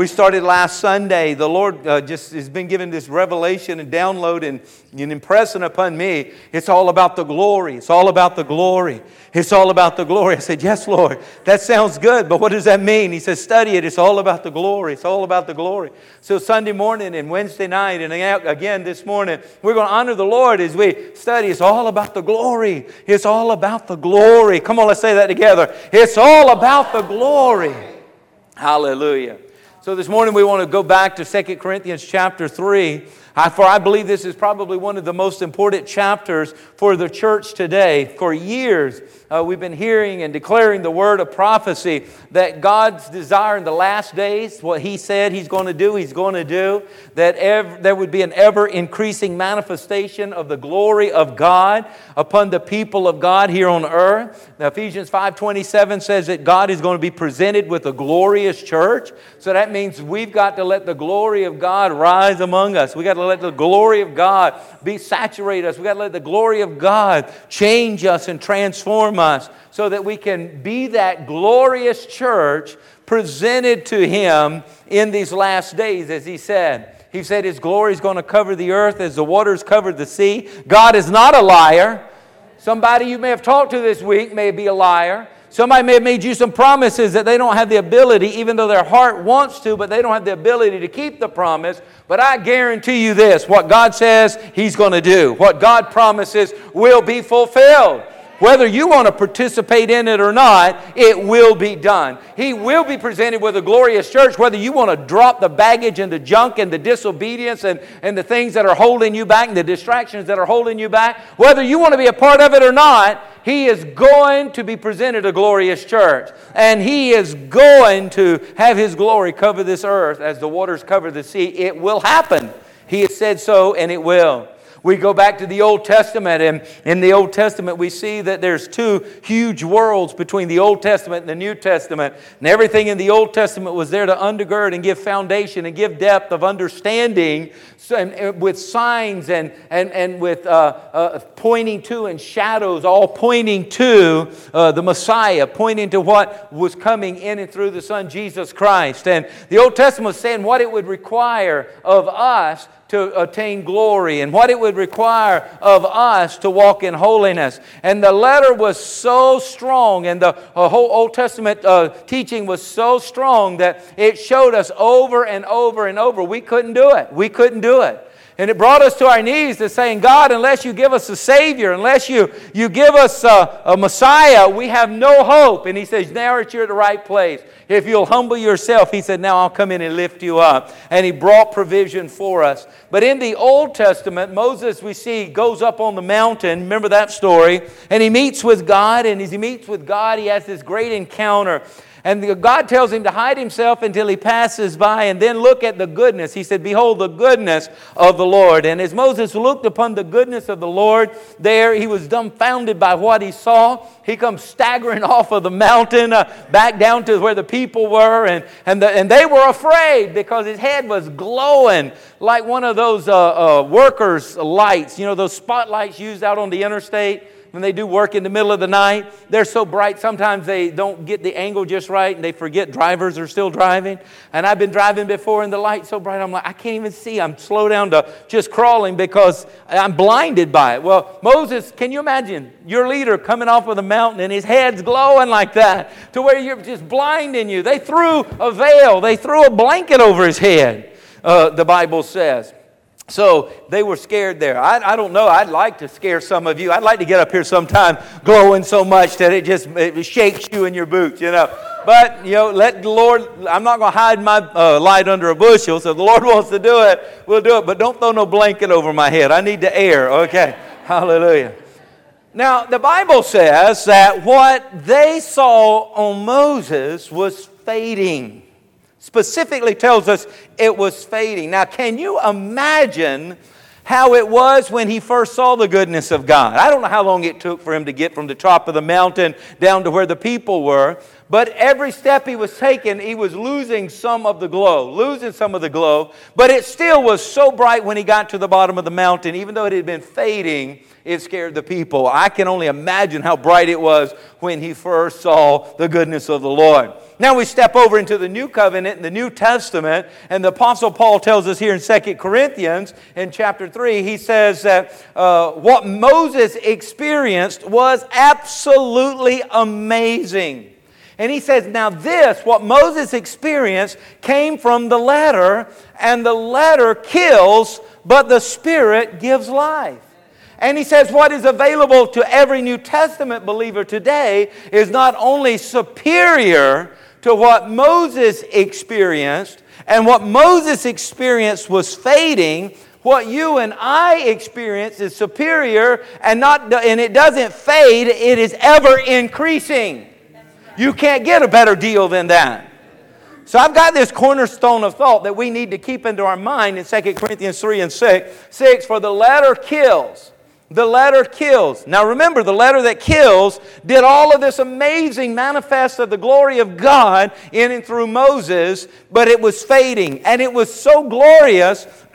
We started last Sunday. The Lord uh, just has been giving this revelation and download and, and impressing upon me. It's all about the glory. It's all about the glory. It's all about the glory. I said, Yes, Lord, that sounds good, but what does that mean? He says, Study it. It's all about the glory. It's all about the glory. So, Sunday morning and Wednesday night, and again this morning, we're going to honor the Lord as we study. It's all about the glory. It's all about the glory. Come on, let's say that together. It's all about the glory. Hallelujah. So this morning we want to go back to 2 Corinthians chapter 3. For I believe this is probably one of the most important chapters for the church today. For years, uh, we've been hearing and declaring the word of prophecy that God's desire in the last days, what He said He's going to do, He's going to do, that ev- there would be an ever increasing manifestation of the glory of God upon the people of God here on earth. Now, Ephesians 5:27 says that God is going to be presented with a glorious church. So that means we've got to let the glory of God rise among us. We got to let the glory of God be saturate us. We got to let the glory of God change us and transform us so that we can be that glorious church presented to Him in these last days, as He said. He said His glory is going to cover the earth as the waters covered the sea. God is not a liar. Somebody you may have talked to this week may be a liar. Somebody may have made you some promises that they don't have the ability, even though their heart wants to, but they don't have the ability to keep the promise. But I guarantee you this what God says He's going to do, what God promises will be fulfilled. Whether you want to participate in it or not, it will be done. He will be presented with a glorious church, whether you want to drop the baggage and the junk and the disobedience and, and the things that are holding you back and the distractions that are holding you back. Whether you want to be a part of it or not, he is going to be presented a glorious church. And He is going to have His glory cover this earth as the waters cover the sea. It will happen. He has said so, and it will. We go back to the Old Testament, and in the Old Testament, we see that there's two huge worlds between the Old Testament and the New Testament. And everything in the Old Testament was there to undergird and give foundation and give depth of understanding and, with signs and, and, and with uh, uh, pointing to and shadows, all pointing to uh, the Messiah, pointing to what was coming in and through the Son, Jesus Christ. And the Old Testament was saying what it would require of us to attain glory and what it would require of us to walk in holiness. And the letter was so strong, and the uh, whole Old Testament uh, teaching was so strong that it showed us over and over and over we couldn't do it. We couldn't do it. And it brought us to our knees to saying, God, unless you give us a Savior, unless you, you give us a, a Messiah, we have no hope. And He says, now you're at the right place. If you'll humble yourself, He said, now I'll come in and lift you up. And He brought provision for us. But in the Old Testament, Moses, we see, goes up on the mountain. Remember that story? And he meets with God. And as he meets with God, he has this great encounter. And God tells him to hide himself until he passes by and then look at the goodness. He said, Behold the goodness of the Lord. And as Moses looked upon the goodness of the Lord there, he was dumbfounded by what he saw. He comes staggering off of the mountain uh, back down to where the people were. And, and, the, and they were afraid because his head was glowing like one of those uh, uh, workers' lights, you know, those spotlights used out on the interstate when they do work in the middle of the night. They're so bright, sometimes they don't get the angle just right and they forget drivers are still driving. And I've been driving before and the light's so bright, I'm like, I can't even see. I'm slow down to just crawling because I'm blinded by it. Well, Moses, can you imagine your leader coming off of the mountain and his head's glowing like that to where you're just blinding you? They threw a veil, they threw a blanket over his head, uh, the Bible says. So they were scared there. I, I, don't know. I'd like to scare some of you. I'd like to get up here sometime glowing so much that it just it shakes you in your boots, you know. But, you know, let the Lord, I'm not going to hide my uh, light under a bushel. So the Lord wants to do it, we'll do it. But don't throw no blanket over my head. I need the air, okay? Hallelujah. Now, the Bible says that what they saw on Moses was fading specifically tells us it was fading. Now, can you imagine how it was when he first saw the goodness of God? I don't know how long it took for him to get from the top of the mountain down to where the people were, But every step he was taking, he was losing some of the glow, losing some of the glow. But it still was so bright when he got to the bottom of the mountain, even though it had been fading, it scared the people. I can only imagine how bright it was when he first saw the goodness of the Lord. Now we step over into the New Covenant and the New Testament, and the Apostle Paul tells us here in 2 Corinthians in chapter 3, he says that uh, what Moses experienced was absolutely amazing. And he says, Now, this, what Moses experienced, came from the letter, and the letter kills, but the Spirit gives life. And he says, What is available to every New Testament believer today is not only superior to what Moses experienced, and what Moses experienced was fading, what you and I experience is superior and not and it doesn't fade, it is ever increasing. You can't get a better deal than that. So I've got this cornerstone of thought that we need to keep into our mind in 2 Corinthians 3 and 6. 6 For the letter kills. The letter kills. Now remember, the letter that kills did all of this amazing manifest of the glory of God in and through Moses, but it was fading. And it was so glorious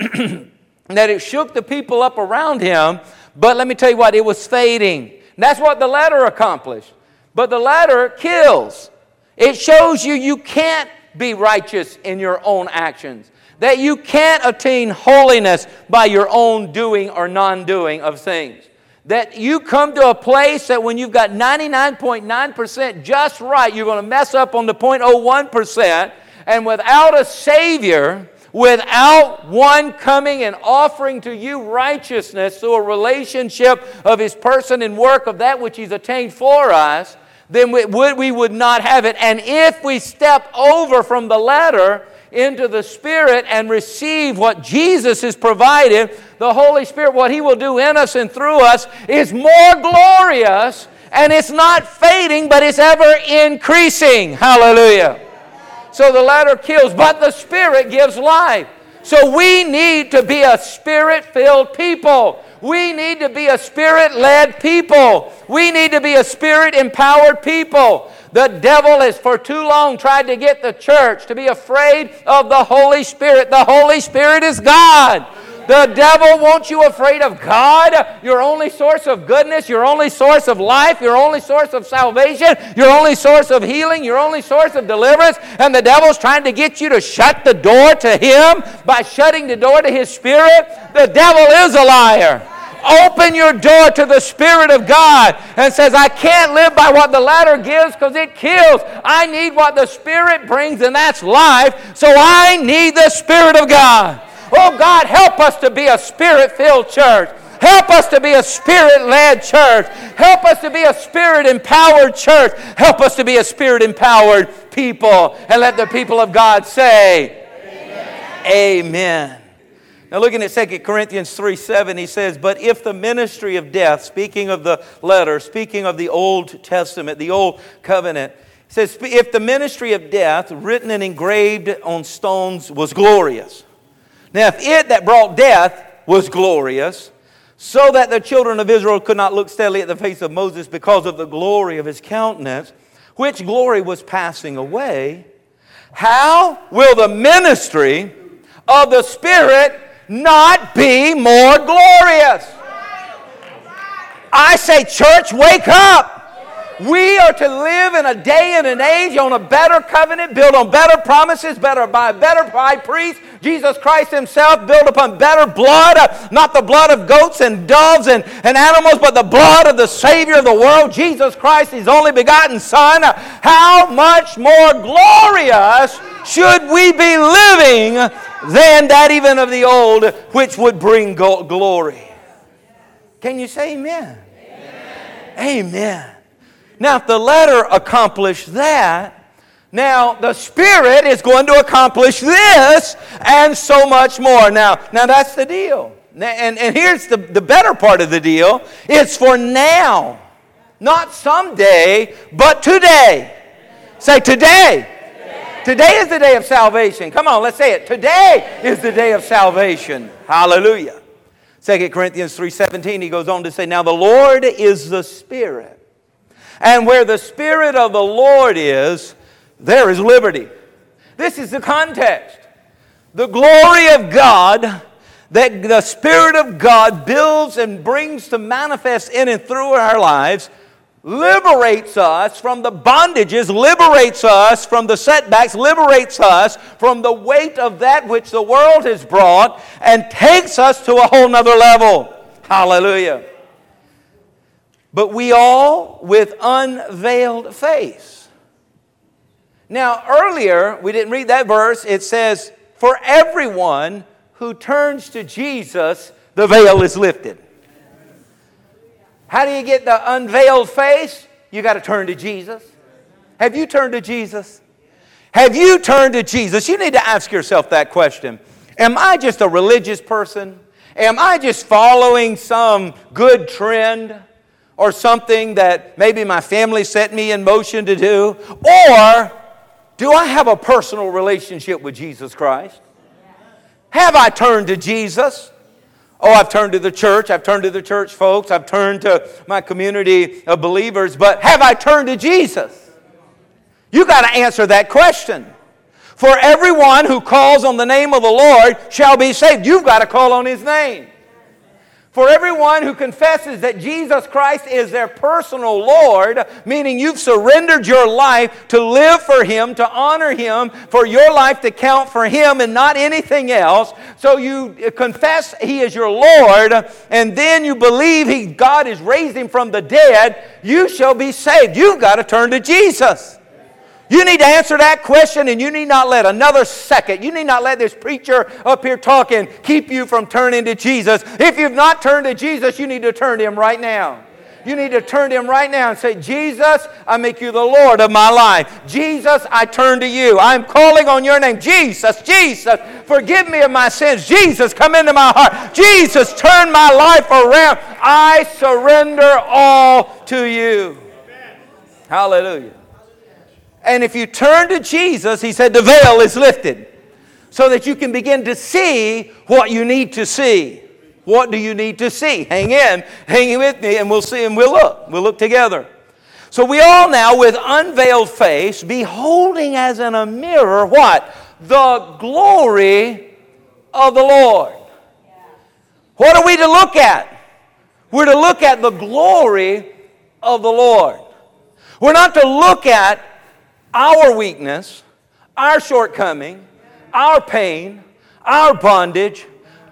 that it shook the people up around him. But let me tell you what, it was fading. That's what the letter accomplished. But the latter kills. It shows you you can't be righteous in your own actions, that you can't attain holiness by your own doing or non doing of things. That you come to a place that when you've got 99.9% just right, you're going to mess up on the 0.01%, and without a Savior, without one coming and offering to you righteousness through a relationship of his person and work of that which he's attained for us, then we would, we would not have it. And if we step over from the letter into the Spirit and receive what Jesus has provided, the Holy Spirit, what He will do in us and through us, is more glorious and it's not fading, but it's ever increasing. Hallelujah. So the letter kills, but the Spirit gives life. So we need to be a spirit filled people. We need to be a spirit led people. We need to be a spirit empowered people. The devil has for too long tried to get the church to be afraid of the Holy Spirit. The Holy Spirit is God. The devil wants you afraid of God, your only source of goodness, your only source of life, your only source of salvation, your only source of healing, your only source of deliverance. And the devil's trying to get you to shut the door to him by shutting the door to his spirit. The devil is a liar open your door to the Spirit of God and says, I can't live by what the latter gives because it kills. I need what the Spirit brings, and that's life. So I need the Spirit of God. Oh God, help us to be a spirit filled church. Help us to be a spirit led church. Help us to be a spirit empowered church. Help us to be a spirit empowered people. And let the people of God say, Amen. Amen. Now, looking at 2 Corinthians 3 7, he says, But if the ministry of death, speaking of the letter, speaking of the Old Testament, the Old Covenant, says, If the ministry of death, written and engraved on stones, was glorious, now, if it that brought death was glorious, so that the children of Israel could not look steadily at the face of Moses because of the glory of his countenance, which glory was passing away, how will the ministry of the Spirit not be more glorious? I say, church, wake up. We are to live in a day and an age on a better covenant, built on better promises, better by a better high priest, Jesus Christ Himself, built upon better blood, uh, not the blood of goats and doves and, and animals, but the blood of the Savior of the world, Jesus Christ, His only begotten Son. How much more glorious should we be living than that even of the old, which would bring glory? Can you say amen? Amen. amen. Now, if the letter accomplished that, now the Spirit is going to accomplish this and so much more. Now, now that's the deal. And, and here's the, the better part of the deal it's for now, not someday, but today. Say today. Today is the day of salvation. Come on, let's say it. Today is the day of salvation. Hallelujah. 2 Corinthians 3:17 he goes on to say, "Now the Lord is the Spirit, And where the Spirit of the Lord is, there is liberty. This is the context. The glory of God that the Spirit of God builds and brings to manifest in and through our lives liberates us from the bondages, liberates us from the setbacks, liberates us from the weight of that which the world has brought, and takes us to a whole nother level. Hallelujah. But we all with unveiled face. Now, earlier, we didn't read that verse. It says, For everyone who turns to Jesus, the veil is lifted. How do you get the unveiled face? You got to turn to Jesus. Have you turned to Jesus? Have you turned to Jesus? You need to ask yourself that question. Am I just a religious person? Am I just following some good trend or something that maybe my family set me in motion to do? Or do I have a personal relationship with Jesus Christ? Have I turned to Jesus? Oh, I've turned to the church. I've turned to the church folks. I've turned to my community of believers. But have I turned to Jesus? You got to answer that question. For everyone who calls on the name of the Lord shall be saved. You've got to call on his name. For everyone who confesses that Jesus Christ is their personal Lord, meaning you've surrendered your life to live for Him, to honor Him, for your life to count for Him and not anything else. So you confess He is your Lord, and then you believe he, God has raised Him from the dead, you shall be saved. You've got to turn to Jesus. You need to answer that question and you need not let another second, you need not let this preacher up here talking keep you from turning to Jesus. If you've not turned to Jesus, you need to turn to Him right now. You need to turn to Him right now and say, Jesus, I make you the Lord of my life. Jesus, I turn to you. I'm calling on your name. Jesus, Jesus, forgive me of my sins. Jesus, come into my heart. Jesus, turn my life around. I surrender all to you. Hallelujah. And if you turn to Jesus, he said, the veil is lifted so that you can begin to see what you need to see. What do you need to see? Hang in, hang with me, and we'll see and we'll look. We'll look together. So we all now, with unveiled face, beholding as in a mirror what? The glory of the Lord. What are we to look at? We're to look at the glory of the Lord. We're not to look at our weakness, our shortcoming, our pain, our bondage,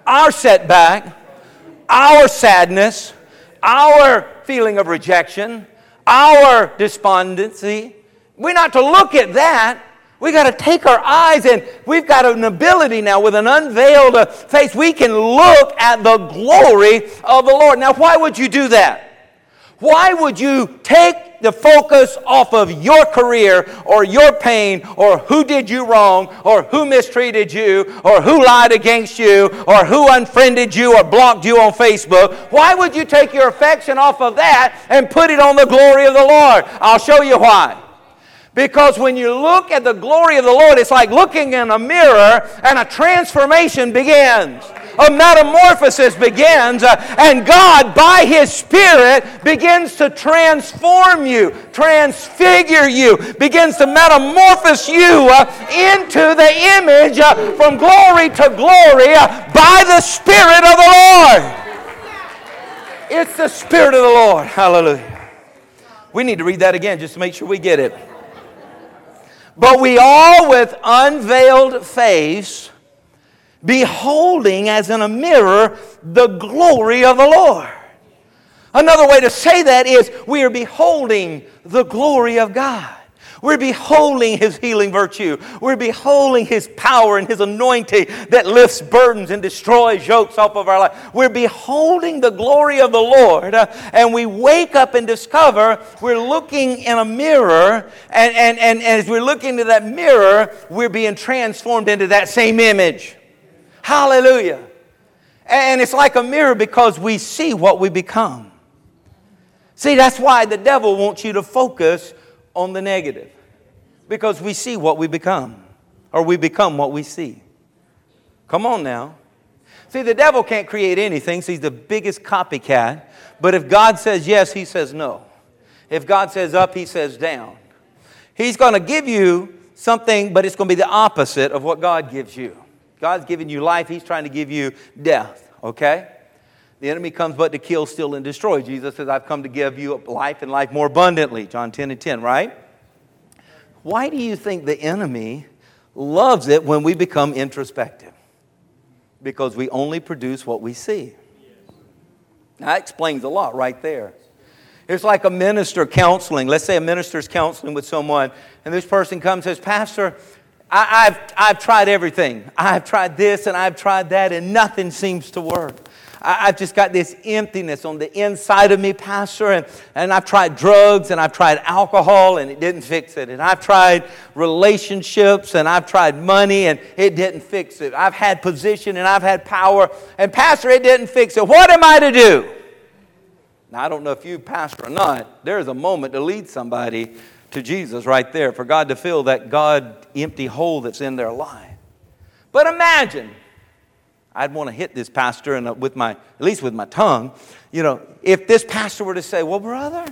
our setback, our sadness, our feeling of rejection, our despondency. We're not to look at that. We got to take our eyes and we've got an ability now with an unveiled uh, face. We can look at the glory of the Lord. Now, why would you do that? Why would you take the focus off of your career or your pain or who did you wrong or who mistreated you or who lied against you or who unfriended you or blocked you on Facebook? Why would you take your affection off of that and put it on the glory of the Lord? I'll show you why. Because when you look at the glory of the Lord, it's like looking in a mirror and a transformation begins a metamorphosis begins, uh, and God, by His Spirit, begins to transform you, transfigure you, begins to metamorphose you uh, into the image uh, from glory to glory uh, by the Spirit of the Lord. It's the Spirit of the Lord. Hallelujah. We need to read that again just to make sure we get it. But we all, with unveiled face, beholding as in a mirror the glory of the Lord. Another way to say that is we are beholding the glory of God. We're beholding His healing virtue. We're beholding His power and His anointing that lifts burdens and destroys yokes off of our life. We're beholding the glory of the Lord, uh, and we wake up and discover we're looking in a mirror, and, and, and, and as we're looking into that mirror, we're being transformed into that same image. Hallelujah. And it's like a mirror because we see what we become. See, that's why the devil wants you to focus on the negative because we see what we become, or we become what we see. Come on now. See, the devil can't create anything, so he's the biggest copycat. But if God says yes, he says no. If God says up, He says down. He's going to give you something, but it's going to be the opposite of what God gives you. God's giving you life, He's trying to give you death, okay? The enemy comes but to kill, steal, and destroy. Jesus says, I've come to give you life and life more abundantly. John 10 and 10, right? Why do you think the enemy loves it when we become introspective? Because we only produce what we see. That explains a lot right there. It's like a minister counseling. Let's say a minister's counseling with someone, and this person comes and says, Pastor, I, have I've tried everything. I've tried this and I've tried that, and nothing seems to work. I, have just got this emptiness on the inside of me, Pastor, and, and I've tried drugs and I've tried alcohol and it didn't fix it. And I've tried relationships and I've tried money and it didn't fix it. I've had position and I've had power, and Pastor, it didn't fix it. What am I to do? Now, I don't know if you, Pastor, or not, there is a moment to lead somebody to Jesus right there for God to fill that God empty hole that's in their life. But imagine I'd want to hit this pastor and with my, at least with my tongue, you know, if this pastor were to say, well, brother,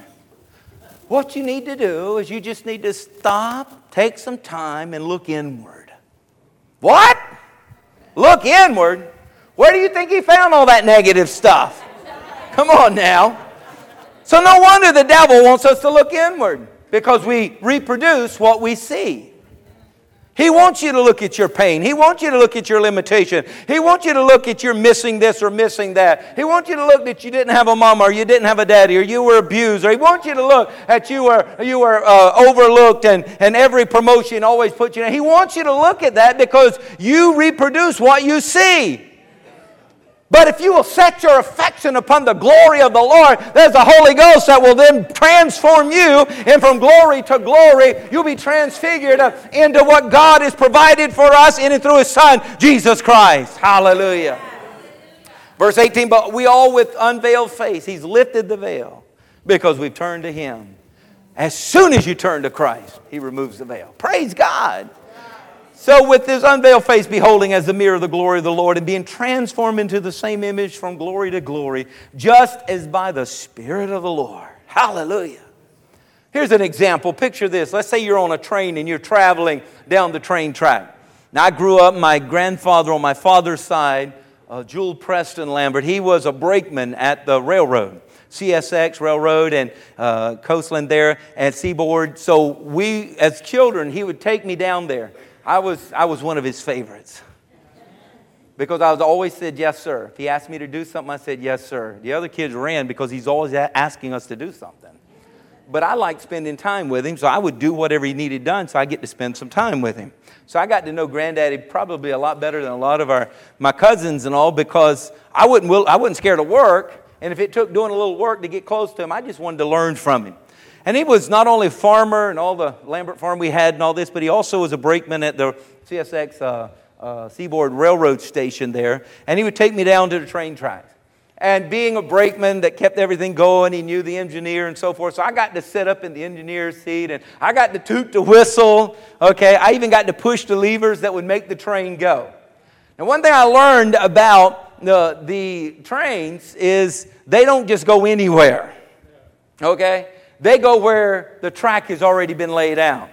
what you need to do is you just need to stop, take some time, and look inward. What? Look inward? Where do you think he found all that negative stuff? Come on now. So, no wonder the devil wants us to look inward because we reproduce what we see. He wants you to look at your pain. He wants you to look at your limitation. He wants you to look at your missing this or missing that. He wants you to look that you didn't have a mama or you didn't have a daddy or you were abused. Or he wants you to look at you were, you were uh, overlooked and, and every promotion always put you in. He wants you to look at that because you reproduce what you see. But if you will set your affection upon the glory of the Lord, there's the Holy Ghost that will then transform you, and from glory to glory, you'll be transfigured into what God has provided for us in and through His Son, Jesus Christ. Hallelujah. Verse 18, but we all with unveiled face, He's lifted the veil because we've turned to Him. As soon as you turn to Christ, He removes the veil. Praise God. So, with his unveiled face, beholding as the mirror of the glory of the Lord, and being transformed into the same image from glory to glory, just as by the Spirit of the Lord. Hallelujah. Here's an example. Picture this. Let's say you're on a train and you're traveling down the train track. Now, I grew up, my grandfather on my father's side, uh, Jewel Preston Lambert, he was a brakeman at the railroad. CSX Railroad and uh, Coastline there at Seaboard. So we, as children, he would take me down there. I was, I was one of his favorites. Because I was always said, yes, sir. If he asked me to do something, I said, yes, sir. The other kids ran because he's always asking us to do something. But I liked spending time with him, so I would do whatever he needed done, so I get to spend some time with him. So I got to know Granddaddy probably a lot better than a lot of our, my cousins and all because I wasn't, I wasn't scared of work. And if it took doing a little work to get close to him, I just wanted to learn from him. And he was not only a farmer and all the Lambert farm we had and all this, but he also was a brakeman at the CSX uh, uh, Seaboard Railroad Station there. And he would take me down to the train tracks. And being a brakeman that kept everything going, he knew the engineer and so forth. So I got to sit up in the engineer's seat and I got to toot the whistle. Okay, I even got to push the levers that would make the train go. And one thing I learned about the, the trains is they don't just go anywhere. Okay? They go where the track has already been laid out.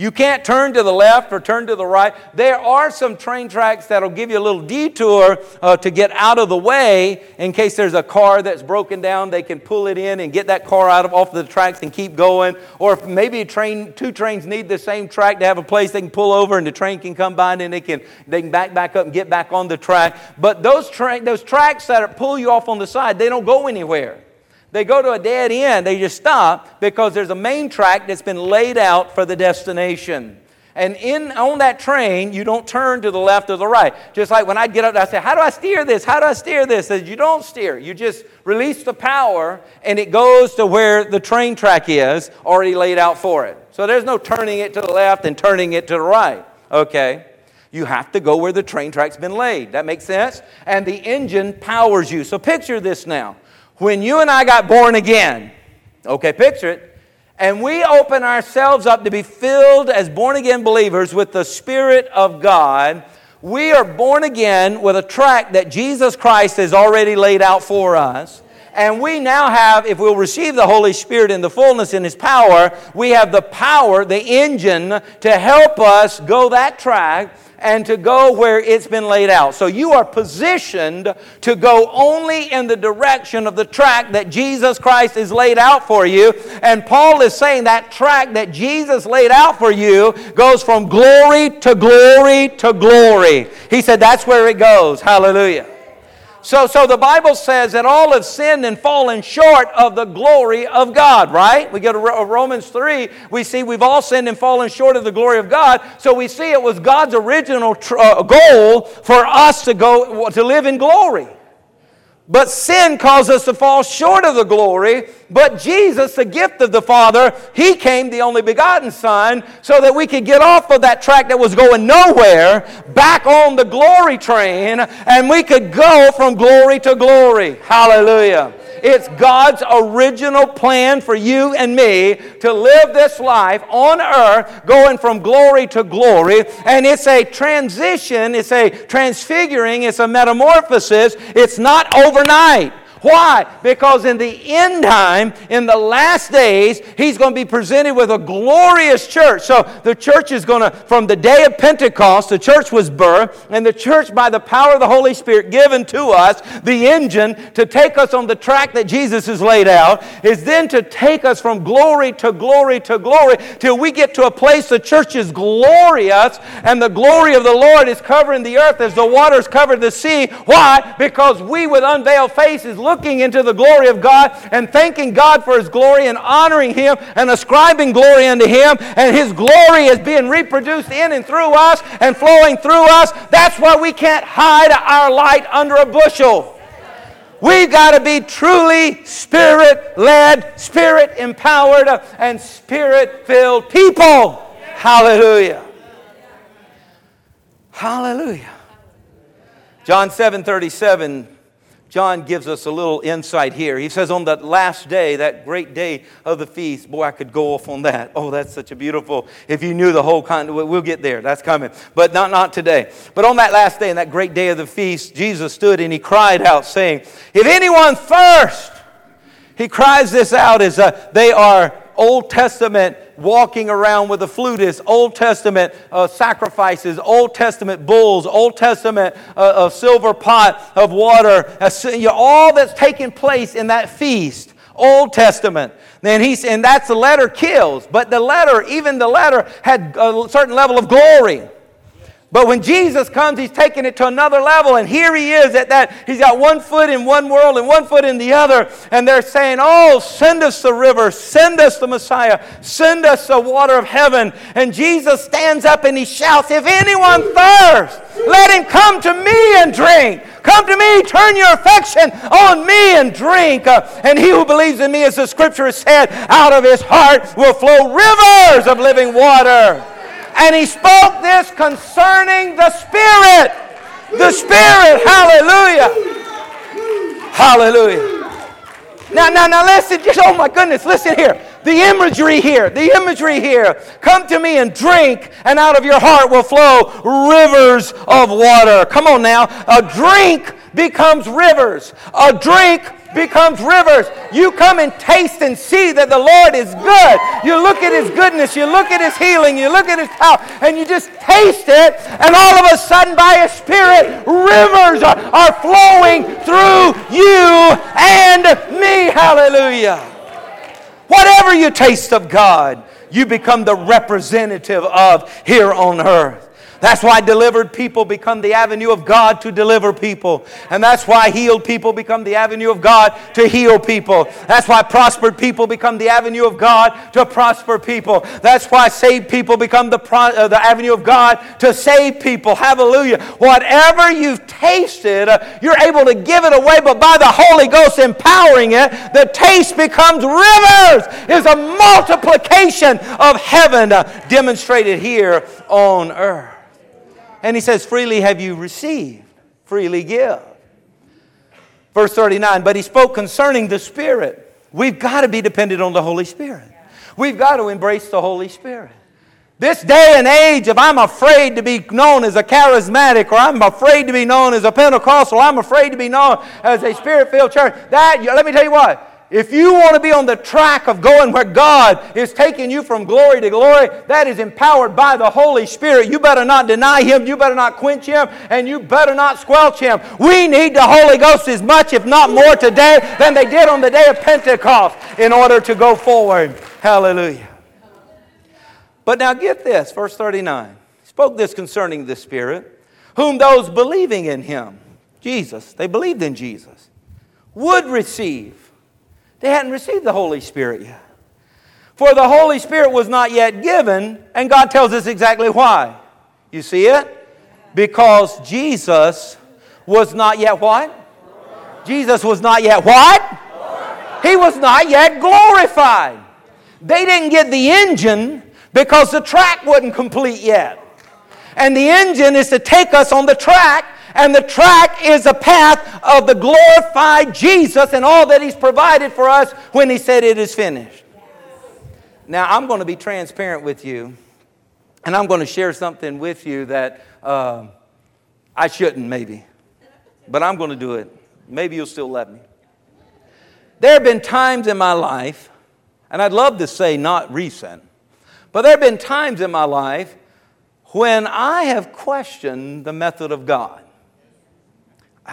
You can't turn to the left or turn to the right. There are some train tracks that'll give you a little detour uh, to get out of the way in case there's a car that's broken down. They can pull it in and get that car out of off the tracks and keep going. Or if maybe a train, two trains need the same track to have a place they can pull over and the train can come by and they can they can back back up and get back on the track. But those tra- those tracks that are, pull you off on the side, they don't go anywhere. They go to a dead end. They just stop because there's a main track that's been laid out for the destination. And in on that train, you don't turn to the left or the right. Just like when I get up, and I say, "How do I steer this? How do I steer this?" Says you don't steer. You just release the power, and it goes to where the train track is already laid out for it. So there's no turning it to the left and turning it to the right. Okay. You have to go where the train track's been laid. That makes sense? And the engine powers you. So picture this now when you and I got born again, okay, picture it, and we open ourselves up to be filled as born again believers with the Spirit of God, we are born again with a track that Jesus Christ has already laid out for us. And we now have, if we'll receive the Holy Spirit in the fullness in His power, we have the power, the engine to help us go that track and to go where it's been laid out. So you are positioned to go only in the direction of the track that Jesus Christ has laid out for you. And Paul is saying that track that Jesus laid out for you goes from glory to glory to glory. He said that's where it goes. Hallelujah. So, so the Bible says that all have sinned and fallen short of the glory of God, right? We go to Romans 3, we see we've all sinned and fallen short of the glory of God. So we see it was God's original tr- uh, goal for us to go to live in glory. But sin caused us to fall short of the glory. But Jesus, the gift of the Father, He came, the only begotten Son, so that we could get off of that track that was going nowhere, back on the glory train, and we could go from glory to glory. Hallelujah. It's God's original plan for you and me to live this life on earth, going from glory to glory. And it's a transition, it's a transfiguring, it's a metamorphosis. It's not overnight. Why? Because in the end time, in the last days, he's going to be presented with a glorious church. So the church is going to, from the day of Pentecost, the church was birthed, and the church, by the power of the Holy Spirit given to us, the engine to take us on the track that Jesus has laid out, is then to take us from glory to glory to glory till we get to a place the church is glorious and the glory of the Lord is covering the earth as the waters cover the sea. Why? Because we with unveiled faces look looking into the glory of God and thanking God for His glory and honoring Him and ascribing glory unto Him. And His glory is being reproduced in and through us and flowing through us. That's why we can't hide our light under a bushel. We've got to be truly spirit led, spirit empowered, and spirit filled people. Hallelujah. Hallelujah. John 7 37 John gives us a little insight here. He says, On that last day, that great day of the feast, boy, I could go off on that. Oh, that's such a beautiful, if you knew the whole kind, we'll get there. That's coming. But not, not today. But on that last day, in that great day of the feast, Jesus stood and he cried out, saying, If anyone thirst, he cries this out as uh, they are Old Testament walking around with a flutist, Old Testament uh, sacrifices, Old Testament bulls, Old Testament uh, a silver pot of water, all that's taking place in that feast. Old Testament. Then he's, and that's the letter kills, but the letter, even the letter, had a certain level of glory. But when Jesus comes, he's taking it to another level. And here he is at that. He's got one foot in one world and one foot in the other. And they're saying, Oh, send us the river. Send us the Messiah. Send us the water of heaven. And Jesus stands up and he shouts, If anyone thirsts, let him come to me and drink. Come to me, turn your affection on me and drink. Uh, and he who believes in me, as the scripture has said, out of his heart will flow rivers of living water. And he spoke this concerning the Spirit. The Spirit. Hallelujah. Hallelujah. Now, now, now, listen. Just, oh my goodness, listen here. The imagery here, the imagery here. Come to me and drink, and out of your heart will flow rivers of water. Come on now. A drink becomes rivers. A drink becomes rivers. You come and taste and see that the Lord is good. You look at His goodness, you look at His healing, you look at His power, and you just taste it, and all of a sudden, by His Spirit, rivers are, are flowing through you and me. Hallelujah. Whatever you taste of God, you become the representative of here on earth. That's why delivered people become the avenue of God to deliver people. And that's why healed people become the avenue of God to heal people. That's why prospered people become the avenue of God to prosper people. That's why saved people become the, pro- uh, the avenue of God to save people. Hallelujah. Whatever you've tasted, uh, you're able to give it away, but by the Holy Ghost empowering it, the taste becomes rivers. Is a multiplication of heaven uh, demonstrated here on earth. And he says, Freely have you received, freely give. Verse 39, but he spoke concerning the Spirit. We've got to be dependent on the Holy Spirit. We've got to embrace the Holy Spirit. This day and age, if I'm afraid to be known as a charismatic, or I'm afraid to be known as a Pentecostal, I'm afraid to be known as a spirit filled church, that, let me tell you what, if you want to be on the track of going where God is taking you from glory to glory, that is empowered by the Holy Spirit. You better not deny Him, you better not quench Him, and you better not squelch Him. We need the Holy Ghost as much, if not more, today than they did on the day of Pentecost in order to go forward. Hallelujah. But now get this, verse 39. Spoke this concerning the Spirit, whom those believing in Him, Jesus, they believed in Jesus, would receive they hadn't received the Holy Spirit yet. For the Holy Spirit was not yet given, and God tells us exactly why. You see it? Because Jesus was not yet what? Jesus was not yet what? He was not yet glorified. They didn't get the engine because the track wasn't complete yet. And the engine is to take us on the track and the track is a path of the glorified Jesus and all that He's provided for us when He said it is finished. Now, I'm going to be transparent with you, and I'm going to share something with you that uh, I shouldn't, maybe, but I'm going to do it. Maybe you'll still let me. There have been times in my life, and I'd love to say not recent, but there have been times in my life when I have questioned the method of God.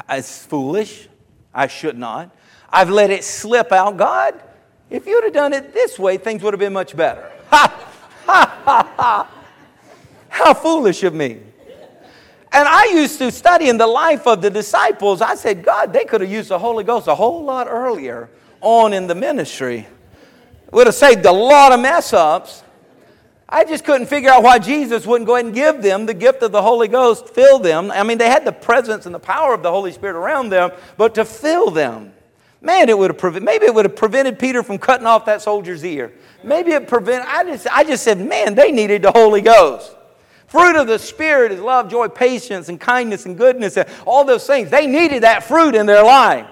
It's foolish. I should not. I've let it slip out. God, if you'd have done it this way, things would have been much better. Ha! Ha! Ha! Ha! How foolish of me. And I used to study in the life of the disciples. I said, God, they could have used the Holy Ghost a whole lot earlier on in the ministry. Would have saved a lot of mess ups. I just couldn't figure out why Jesus wouldn't go ahead and give them the gift of the Holy Ghost, fill them. I mean, they had the presence and the power of the Holy Spirit around them, but to fill them. Man, it would have prevented, maybe it would have prevented Peter from cutting off that soldier's ear. Maybe it prevented, I just, I just said, man, they needed the Holy Ghost. Fruit of the Spirit is love, joy, patience, and kindness and goodness, and all those things. They needed that fruit in their life.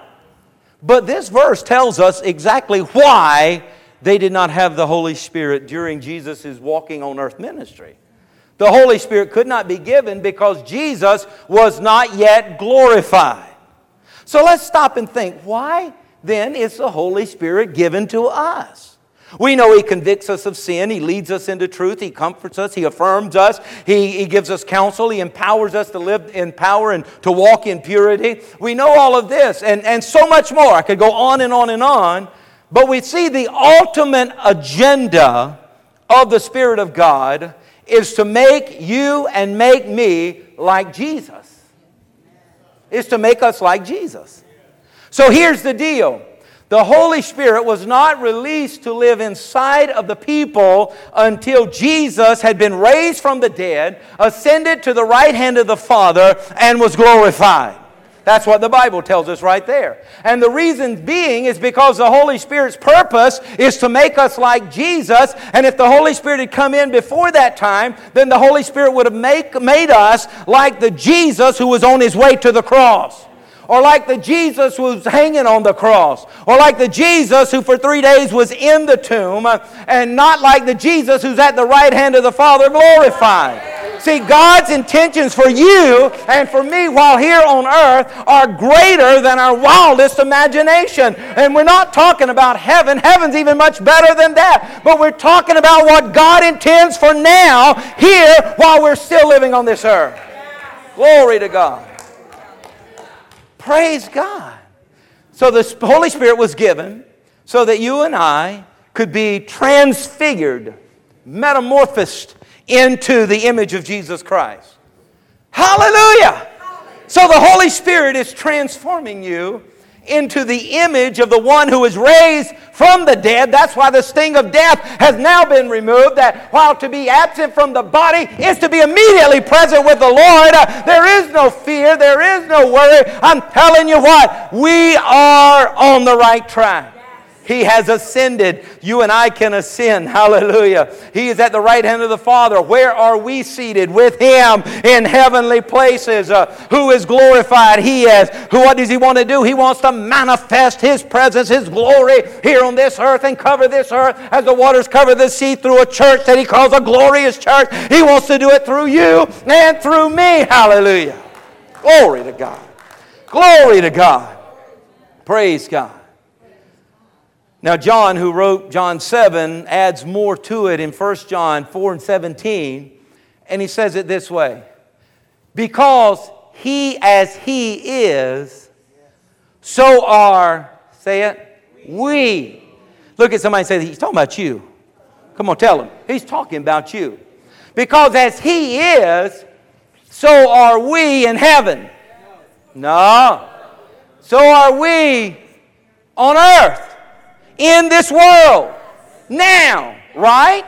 But this verse tells us exactly why they did not have the Holy Spirit during Jesus' walking on earth ministry. The Holy Spirit could not be given because Jesus was not yet glorified. So let's stop and think why then is the Holy Spirit given to us? We know He convicts us of sin. He leads us into truth. He comforts us. He affirms us. He, he gives us counsel. He empowers us to live in power and to walk in purity. We know all of this and, and so much more. I could go on and on and on. But we see the ultimate agenda of the Spirit of God is to make you and make me like Jesus. Is to make us like Jesus. So here's the deal. The Holy Spirit was not released to live inside of the people until Jesus had been raised from the dead, ascended to the right hand of the Father, and was glorified. That's what the Bible tells us right there. And the reason being is because the Holy Spirit's purpose is to make us like Jesus. And if the Holy Spirit had come in before that time, then the Holy Spirit would have make, made us like the Jesus who was on his way to the cross or like the Jesus who was hanging on the cross, or like the Jesus who for three days was in the tomb, and not like the Jesus who's at the right hand of the Father glorified. See, God's intentions for you and for me while here on earth are greater than our wildest imagination. And we're not talking about heaven. Heaven's even much better than that. But we're talking about what God intends for now, here, while we're still living on this earth. Glory to God. Praise God. So the Holy Spirit was given so that you and I could be transfigured, metamorphosed into the image of Jesus Christ. Hallelujah. So the Holy Spirit is transforming you into the image of the one who is raised from the dead. That's why the sting of death has now been removed. That while to be absent from the body is to be immediately present with the Lord. Uh, there is no fear, there is no worry. I'm telling you what, we are on the right track. He has ascended. You and I can ascend. Hallelujah. He is at the right hand of the Father. Where are we seated? With Him in heavenly places. Uh, who is glorified? He is. Who, what does He want to do? He wants to manifest His presence, His glory here on this earth and cover this earth as the waters cover the sea through a church that He calls a glorious church. He wants to do it through you and through me. Hallelujah. Glory to God. Glory to God. Praise God. Now, John, who wrote John 7, adds more to it in 1 John 4 and 17, and he says it this way Because he as he is, so are, say it, we. Look at somebody and say, He's talking about you. Come on, tell him. He's talking about you. Because as he is, so are we in heaven. No. So are we on earth in this world now, right?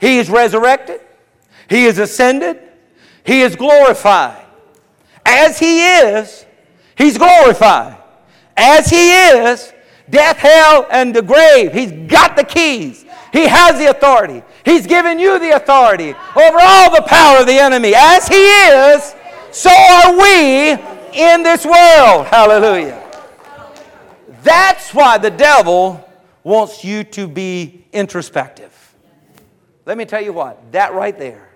He is resurrected, He is ascended, He is glorified. As He is, He's glorified. As He is, death, hell, and the grave, He's got the keys. He has the authority. He's given you the authority over all the power of the enemy. As He is, so are we in this world. Hallelujah. That's why the devil wants you to be introspective. Let me tell you what, that right there,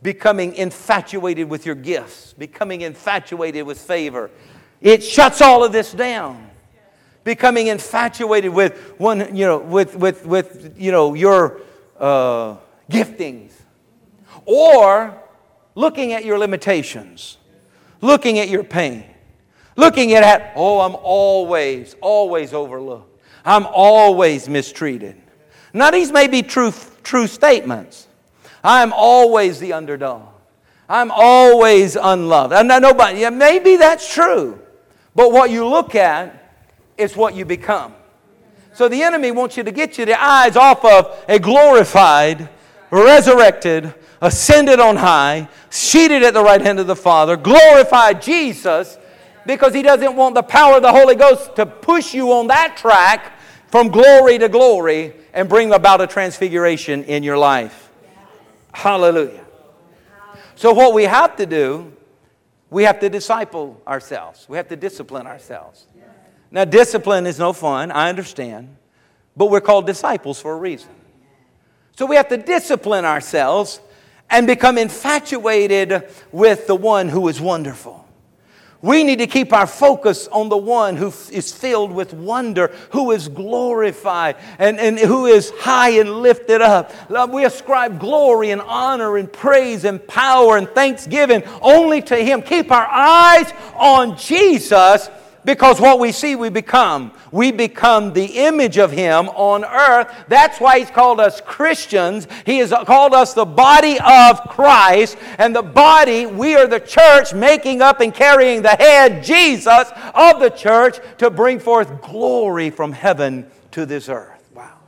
becoming infatuated with your gifts, becoming infatuated with favor, it shuts all of this down. Becoming infatuated with one, you know, with, with, with you know, your uh, giftings. Or looking at your limitations, looking at your pain Looking at, oh, I'm always, always overlooked. I'm always mistreated. Now, these may be true, true statements. I'm always the underdog. I'm always unloved. And nobody, yeah, maybe that's true. But what you look at is what you become. So the enemy wants you to get you the eyes off of a glorified, resurrected, ascended on high, seated at the right hand of the Father, glorified Jesus because he doesn't want the power of the Holy Ghost to push you on that track from glory to glory and bring about a transfiguration in your life. Hallelujah. So, what we have to do, we have to disciple ourselves, we have to discipline ourselves. Now, discipline is no fun, I understand, but we're called disciples for a reason. So, we have to discipline ourselves and become infatuated with the one who is wonderful. We need to keep our focus on the one who is filled with wonder, who is glorified, and, and who is high and lifted up. Love, we ascribe glory and honor and praise and power and thanksgiving only to Him. Keep our eyes on Jesus because what we see, we become. We become the image of Him on earth. That's why He's called us Christians. He has called us the body of Christ. And the body, we are the church making up and carrying the head, Jesus, of the church to bring forth glory from heaven to this earth. Wow.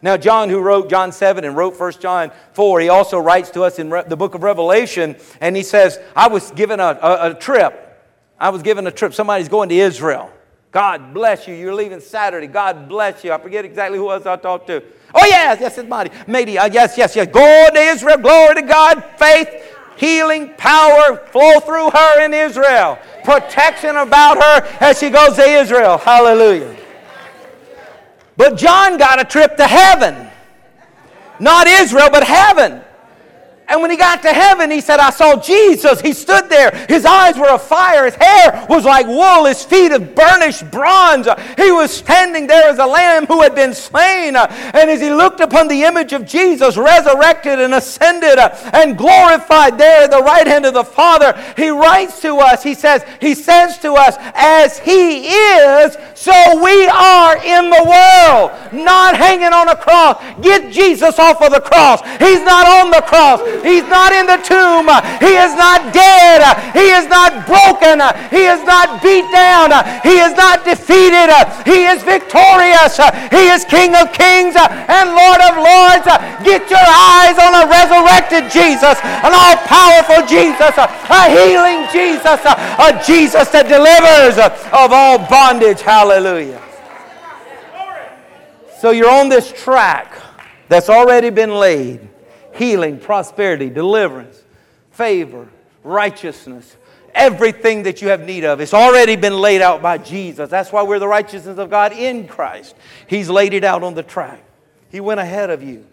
Now, John, who wrote John 7 and wrote 1 John 4, he also writes to us in the book of Revelation, and he says, I was given a, a, a trip I was given a trip. Somebody's going to Israel. God bless you. You're leaving Saturday. God bless you. I forget exactly who else I talked to. Oh, yes, yes, it's Marty. Maybe, uh, yes, yes, yes. Go to Israel. Glory to God. Faith, healing, power flow through her in Israel. Protection about her as she goes to Israel. Hallelujah. But John got a trip to heaven. Not Israel, but heaven. And when he got to heaven, he said, I saw Jesus. He stood there. His eyes were of fire. His hair was like wool. His feet of burnished bronze. He was standing there as a lamb who had been slain. And as he looked upon the image of Jesus, resurrected and ascended and glorified there at the right hand of the Father, he writes to us, he says, he says to us, as he is, so we are in the world, not hanging on a cross. Get Jesus off of the cross. He's not on the cross. He's not in the tomb. He is not dead. He is not broken. He is not beat down. He is not defeated. He is victorious. He is King of kings and Lord of lords. Get your eyes on a resurrected Jesus, an all powerful Jesus, a healing Jesus, a Jesus that delivers of all bondage. Hallelujah. So you're on this track that's already been laid healing, prosperity, deliverance, favor, righteousness, everything that you have need of. It's already been laid out by Jesus. That's why we're the righteousness of God in Christ. He's laid it out on the track. He went ahead of you.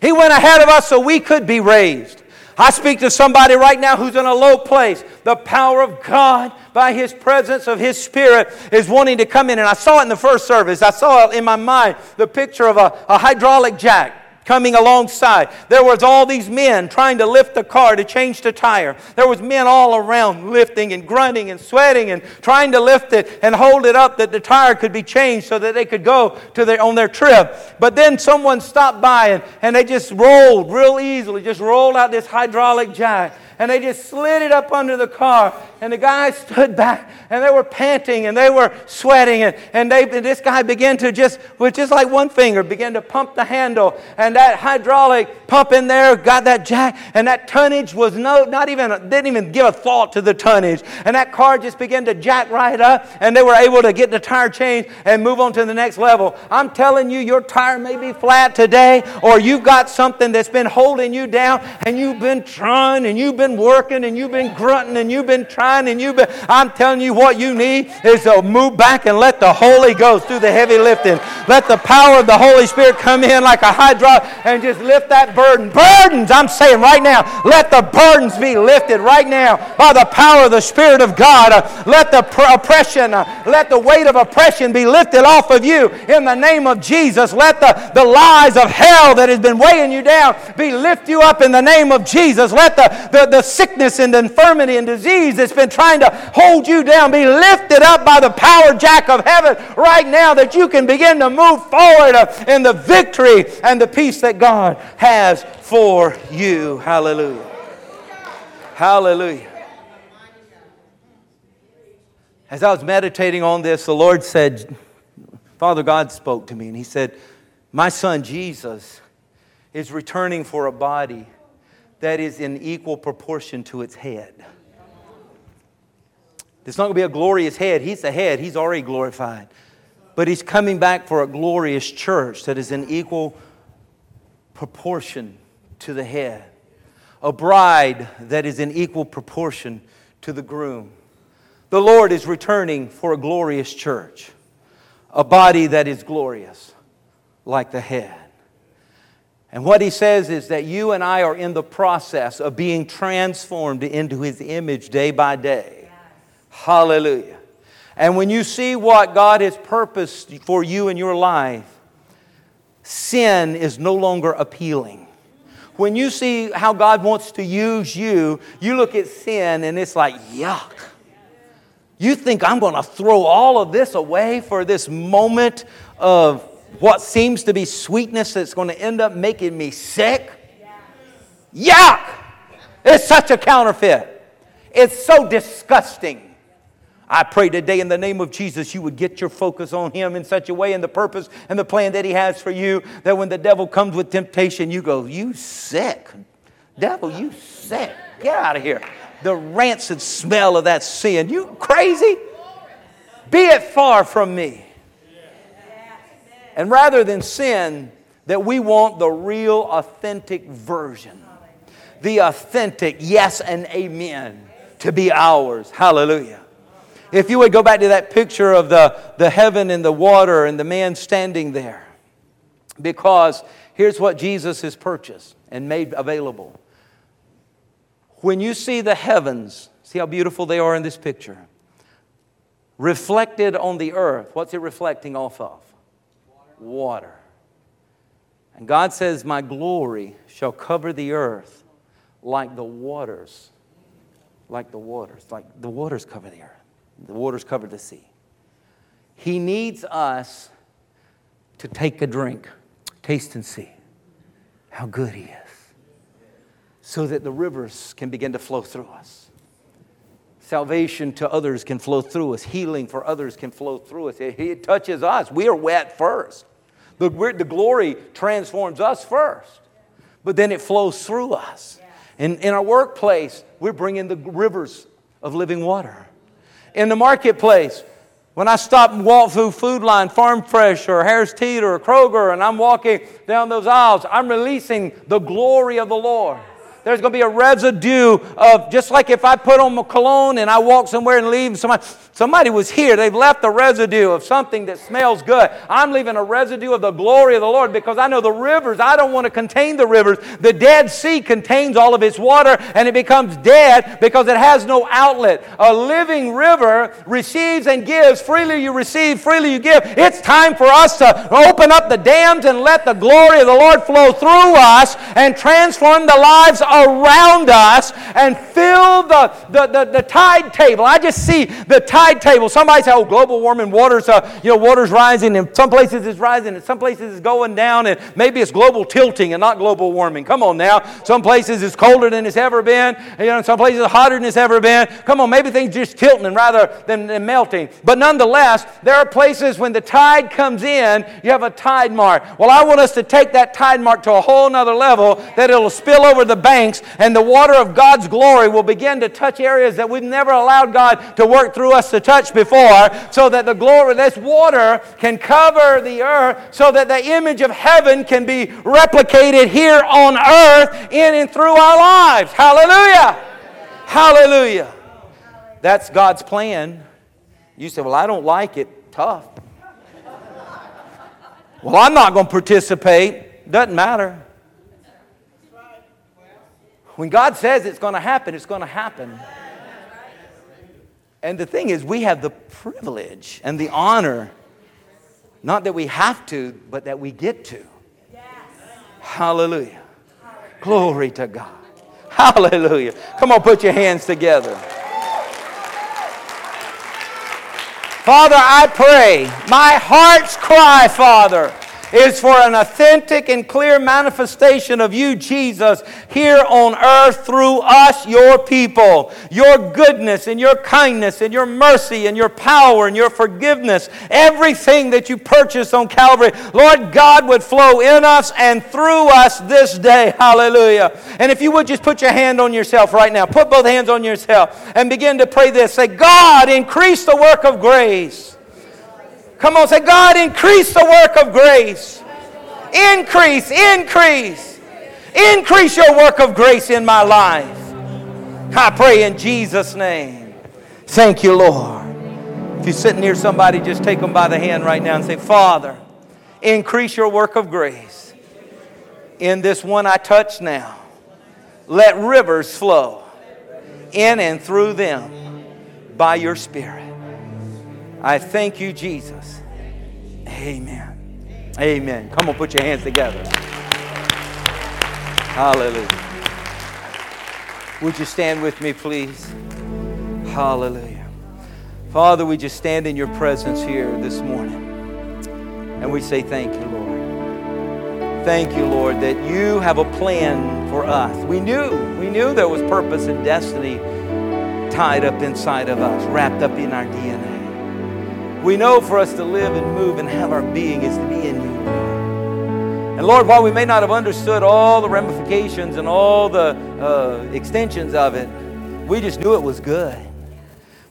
He went ahead of us so we could be raised. I speak to somebody right now who's in a low place. The power of God, by His presence of His Spirit, is wanting to come in. And I saw it in the first service. I saw it in my mind the picture of a, a hydraulic jack coming alongside. There was all these men trying to lift the car to change the tire. There was men all around lifting and grunting and sweating and trying to lift it and hold it up that the tire could be changed so that they could go to their, on their trip. But then someone stopped by and, and they just rolled real easily, just rolled out this hydraulic jack and they just slid it up under the car. And the guy stood back and they were panting and they were sweating. And, and, they, and this guy began to just, with just like one finger, began to pump the handle. And that hydraulic pump in there got that jack. And that tonnage was no, not even, didn't even give a thought to the tonnage. And that car just began to jack right up. And they were able to get the tire changed and move on to the next level. I'm telling you, your tire may be flat today, or you've got something that's been holding you down and you've been trying and you've been been working and you've been grunting and you've been trying and you've been, I'm telling you what you need is to move back and let the Holy Ghost do the heavy lifting. Let the power of the Holy Spirit come in like a hydraulic and just lift that burden. Burdens, I'm saying right now, let the burdens be lifted right now by the power of the Spirit of God. Let the pr- oppression, let the weight of oppression be lifted off of you in the name of Jesus. Let the, the lies of hell that has been weighing you down be lift you up in the name of Jesus. Let the, the, the sickness and the infirmity and disease that's been trying to hold you down be lifted up by the power jack of heaven right now that you can begin to move forward in the victory and the peace that God has for you. Hallelujah. Hallelujah. As I was meditating on this, the Lord said, Father God spoke to me, and He said, My son Jesus is returning for a body that is in equal proportion to its head. It's not going to be a glorious head. He's the head, he's already glorified. But he's coming back for a glorious church that is in equal proportion to the head. A bride that is in equal proportion to the groom. The Lord is returning for a glorious church, a body that is glorious like the head. And what he says is that you and I are in the process of being transformed into his image day by day. Yes. Hallelujah. And when you see what God has purposed for you in your life, sin is no longer appealing. When you see how God wants to use you, you look at sin and it's like, yuck. You think I'm going to throw all of this away for this moment of what seems to be sweetness that's going to end up making me sick. Yuck! It's such a counterfeit. It's so disgusting. I pray today in the name of Jesus you would get your focus on Him in such a way and the purpose and the plan that He has for you that when the devil comes with temptation, you go, You sick. Devil, you sick. Get out of here. The rancid smell of that sin. You crazy? Be it far from me. And rather than sin, that we want the real, authentic version. The authentic yes and amen to be ours. Hallelujah. If you would go back to that picture of the, the heaven and the water and the man standing there, because here's what Jesus has purchased and made available. When you see the heavens, see how beautiful they are in this picture, reflected on the earth, what's it reflecting off of? Water. And God says, My glory shall cover the earth like the waters. Like the waters. Like the waters cover the earth. The waters cover the sea. He needs us to take a drink, taste and see how good He is, so that the rivers can begin to flow through us. Salvation to others can flow through us. Healing for others can flow through us. It, it touches us. We are wet first. The, the glory transforms us first, but then it flows through us. In, in our workplace, we're bringing the rivers of living water. In the marketplace, When I stop and walk through Food Lion, Farm Fresh, or Harris Teeter, or Kroger, and I'm walking down those aisles, I'm releasing the glory of the Lord there's going to be a residue of just like if I put on my cologne and I walk somewhere and leave, somebody, somebody was here. They've left a residue of something that smells good. I'm leaving a residue of the glory of the Lord because I know the rivers, I don't want to contain the rivers. The Dead Sea contains all of its water and it becomes dead because it has no outlet. A living river receives and gives. Freely you receive, freely you give. It's time for us to open up the dams and let the glory of the Lord flow through us and transform the lives of around us and fill the, the, the, the, tide table. I just see the tide table. Somebody say, oh, global warming, water's, uh, you know, water's rising, and some places it's rising, and some places it's going down, and maybe it's global tilting and not global warming. Come on now. Some places it's colder than it's ever been. You know, some places it's hotter than it's ever been. Come on, maybe things just tilting rather than, than melting. But nonetheless, there are places when the tide comes in, you have a tide mark. Well, I want us to take that tide mark to a whole nother level that it'll spill over the bank and the water of God's glory will begin to touch areas that we've never allowed God to work through us to touch before, so that the glory, this water can cover the earth, so that the image of heaven can be replicated here on earth in and through our lives. Hallelujah! Hallelujah! That's God's plan. You say, Well, I don't like it. Tough. Well, I'm not going to participate. Doesn't matter. When God says it's going to happen, it's going to happen. And the thing is, we have the privilege and the honor, not that we have to, but that we get to. Hallelujah. Glory to God. Hallelujah. Come on, put your hands together. Father, I pray, my heart's cry, Father is for an authentic and clear manifestation of you, Jesus, here on earth through us, your people. Your goodness and your kindness and your mercy and your power and your forgiveness, everything that you purchased on Calvary, Lord God, would flow in us and through us this day. Hallelujah. And if you would just put your hand on yourself right now, put both hands on yourself and begin to pray this. Say, God, increase the work of grace. Come on, say, God, increase the work of grace. Increase, increase. Increase your work of grace in my life. I pray in Jesus' name. Thank you, Lord. If you're sitting near somebody, just take them by the hand right now and say, Father, increase your work of grace in this one I touch now. Let rivers flow in and through them by your Spirit. I thank you, Jesus. Amen. Amen. Come on, put your hands together. Hallelujah. Would you stand with me, please? Hallelujah. Father, we just stand in your presence here this morning. And we say, Thank you, Lord. Thank you, Lord, that you have a plan for us. We knew, we knew there was purpose and destiny tied up inside of us, wrapped up in our DNA. We know for us to live and move and have our being is to be in you, And Lord, while we may not have understood all the ramifications and all the uh, extensions of it, we just knew it was good.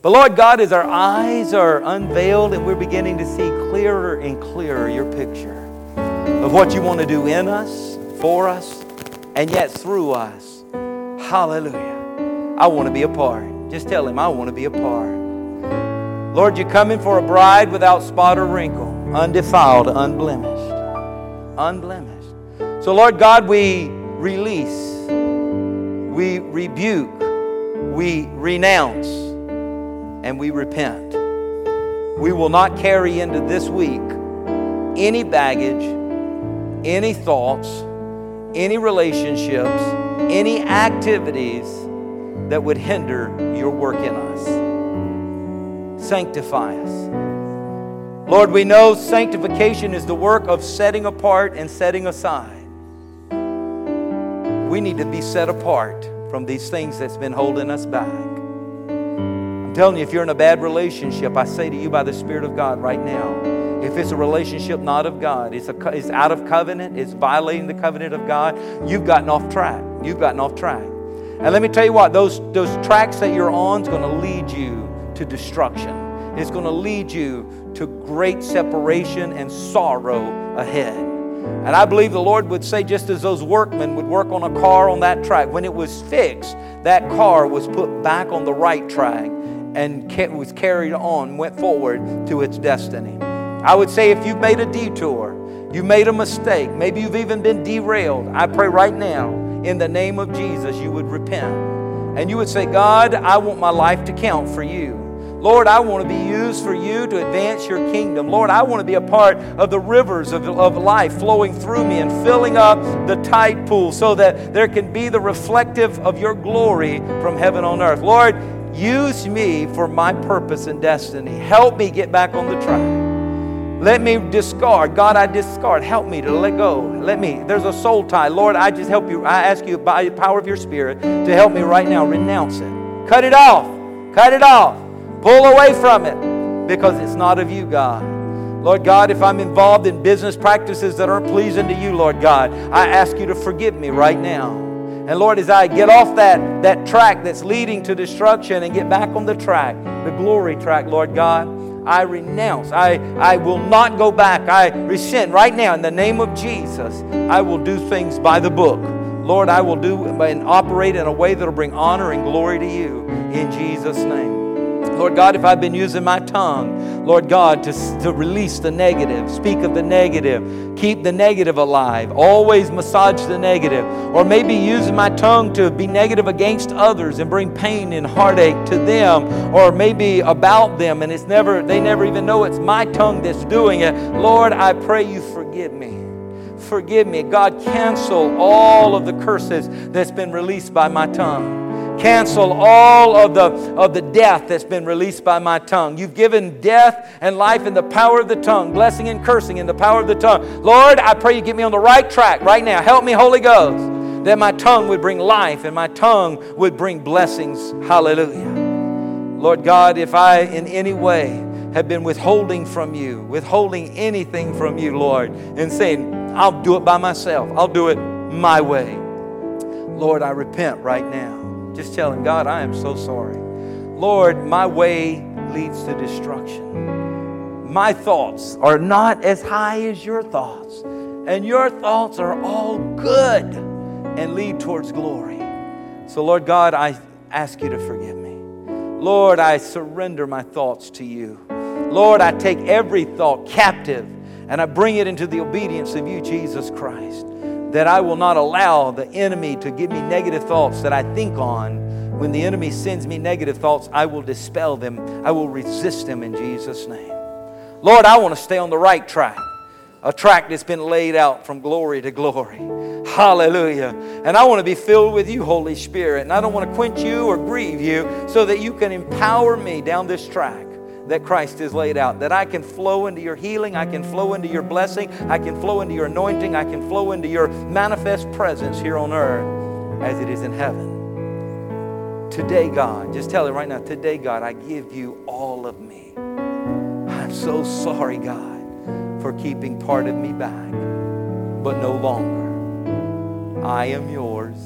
But Lord God, as our eyes are unveiled and we're beginning to see clearer and clearer your picture of what you want to do in us, for us, and yet through us. Hallelujah. I want to be a part. Just tell him, I want to be a part. Lord, you're coming for a bride without spot or wrinkle, undefiled, unblemished. Unblemished. So, Lord God, we release, we rebuke, we renounce, and we repent. We will not carry into this week any baggage, any thoughts, any relationships, any activities that would hinder your work in us sanctify us. Lord, we know sanctification is the work of setting apart and setting aside. We need to be set apart from these things that's been holding us back. I'm telling you, if you're in a bad relationship, I say to you by the Spirit of God right now, if it's a relationship not of God, it's, a, it's out of covenant, it's violating the covenant of God, you've gotten off track. You've gotten off track. And let me tell you what, those, those tracks that you're on is going to lead you to destruction. It's going to lead you to great separation and sorrow ahead. And I believe the Lord would say, just as those workmen would work on a car on that track, when it was fixed, that car was put back on the right track and was carried on, went forward to its destiny. I would say if you've made a detour, you made a mistake, maybe you've even been derailed, I pray right now, in the name of Jesus, you would repent. And you would say, God, I want my life to count for you. Lord, I want to be used for you to advance your kingdom. Lord, I want to be a part of the rivers of, of life flowing through me and filling up the tide pool so that there can be the reflective of your glory from heaven on earth. Lord, use me for my purpose and destiny. Help me get back on the track. Let me discard. God, I discard. Help me to let go. Let me. There's a soul tie. Lord, I just help you. I ask you by the power of your Spirit to help me right now. Renounce it. Cut it off. Cut it off. Pull away from it because it's not of you, God. Lord God, if I'm involved in business practices that aren't pleasing to you, Lord God, I ask you to forgive me right now. And Lord, as I get off that, that track that's leading to destruction and get back on the track, the glory track, Lord God, I renounce. I, I will not go back. I resent right now in the name of Jesus. I will do things by the book. Lord, I will do and operate in a way that will bring honor and glory to you in Jesus' name. Lord God, if I've been using my tongue, Lord God, to, to release the negative, speak of the negative, keep the negative alive, always massage the negative, or maybe using my tongue to be negative against others and bring pain and heartache to them, or maybe about them, and it's never, they never even know it's my tongue that's doing it. Lord, I pray you forgive me forgive me. God, cancel all of the curses that's been released by my tongue. Cancel all of the, of the death that's been released by my tongue. You've given death and life in the power of the tongue, blessing and cursing in the power of the tongue. Lord, I pray you get me on the right track right now. Help me, Holy Ghost, that my tongue would bring life and my tongue would bring blessings. Hallelujah. Lord God, if I in any way have been withholding from you, withholding anything from you, Lord, and saying, I'll do it by myself, I'll do it my way. Lord, I repent right now. Just tell him, God, I am so sorry. Lord, my way leads to destruction. My thoughts are not as high as your thoughts, and your thoughts are all good and lead towards glory. So, Lord God, I ask you to forgive me. Lord, I surrender my thoughts to you. Lord, I take every thought captive and I bring it into the obedience of you, Jesus Christ that I will not allow the enemy to give me negative thoughts that I think on. When the enemy sends me negative thoughts, I will dispel them. I will resist them in Jesus' name. Lord, I want to stay on the right track, a track that's been laid out from glory to glory. Hallelujah. And I want to be filled with you, Holy Spirit. And I don't want to quench you or grieve you so that you can empower me down this track that Christ has laid out. That I can flow into your healing, I can flow into your blessing, I can flow into your anointing, I can flow into your manifest presence here on earth as it is in heaven. Today, God, just tell it right now, today, God, I give you all of me. I'm so sorry, God, for keeping part of me back, but no longer. I am yours,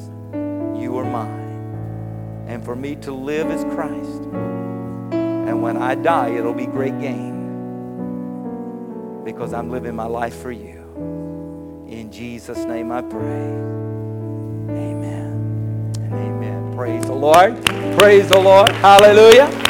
you are mine. And for me to live as Christ and when I die, it'll be great gain because I'm living my life for you. In Jesus' name I pray. Amen and amen. Praise the Lord. Praise the Lord. Hallelujah.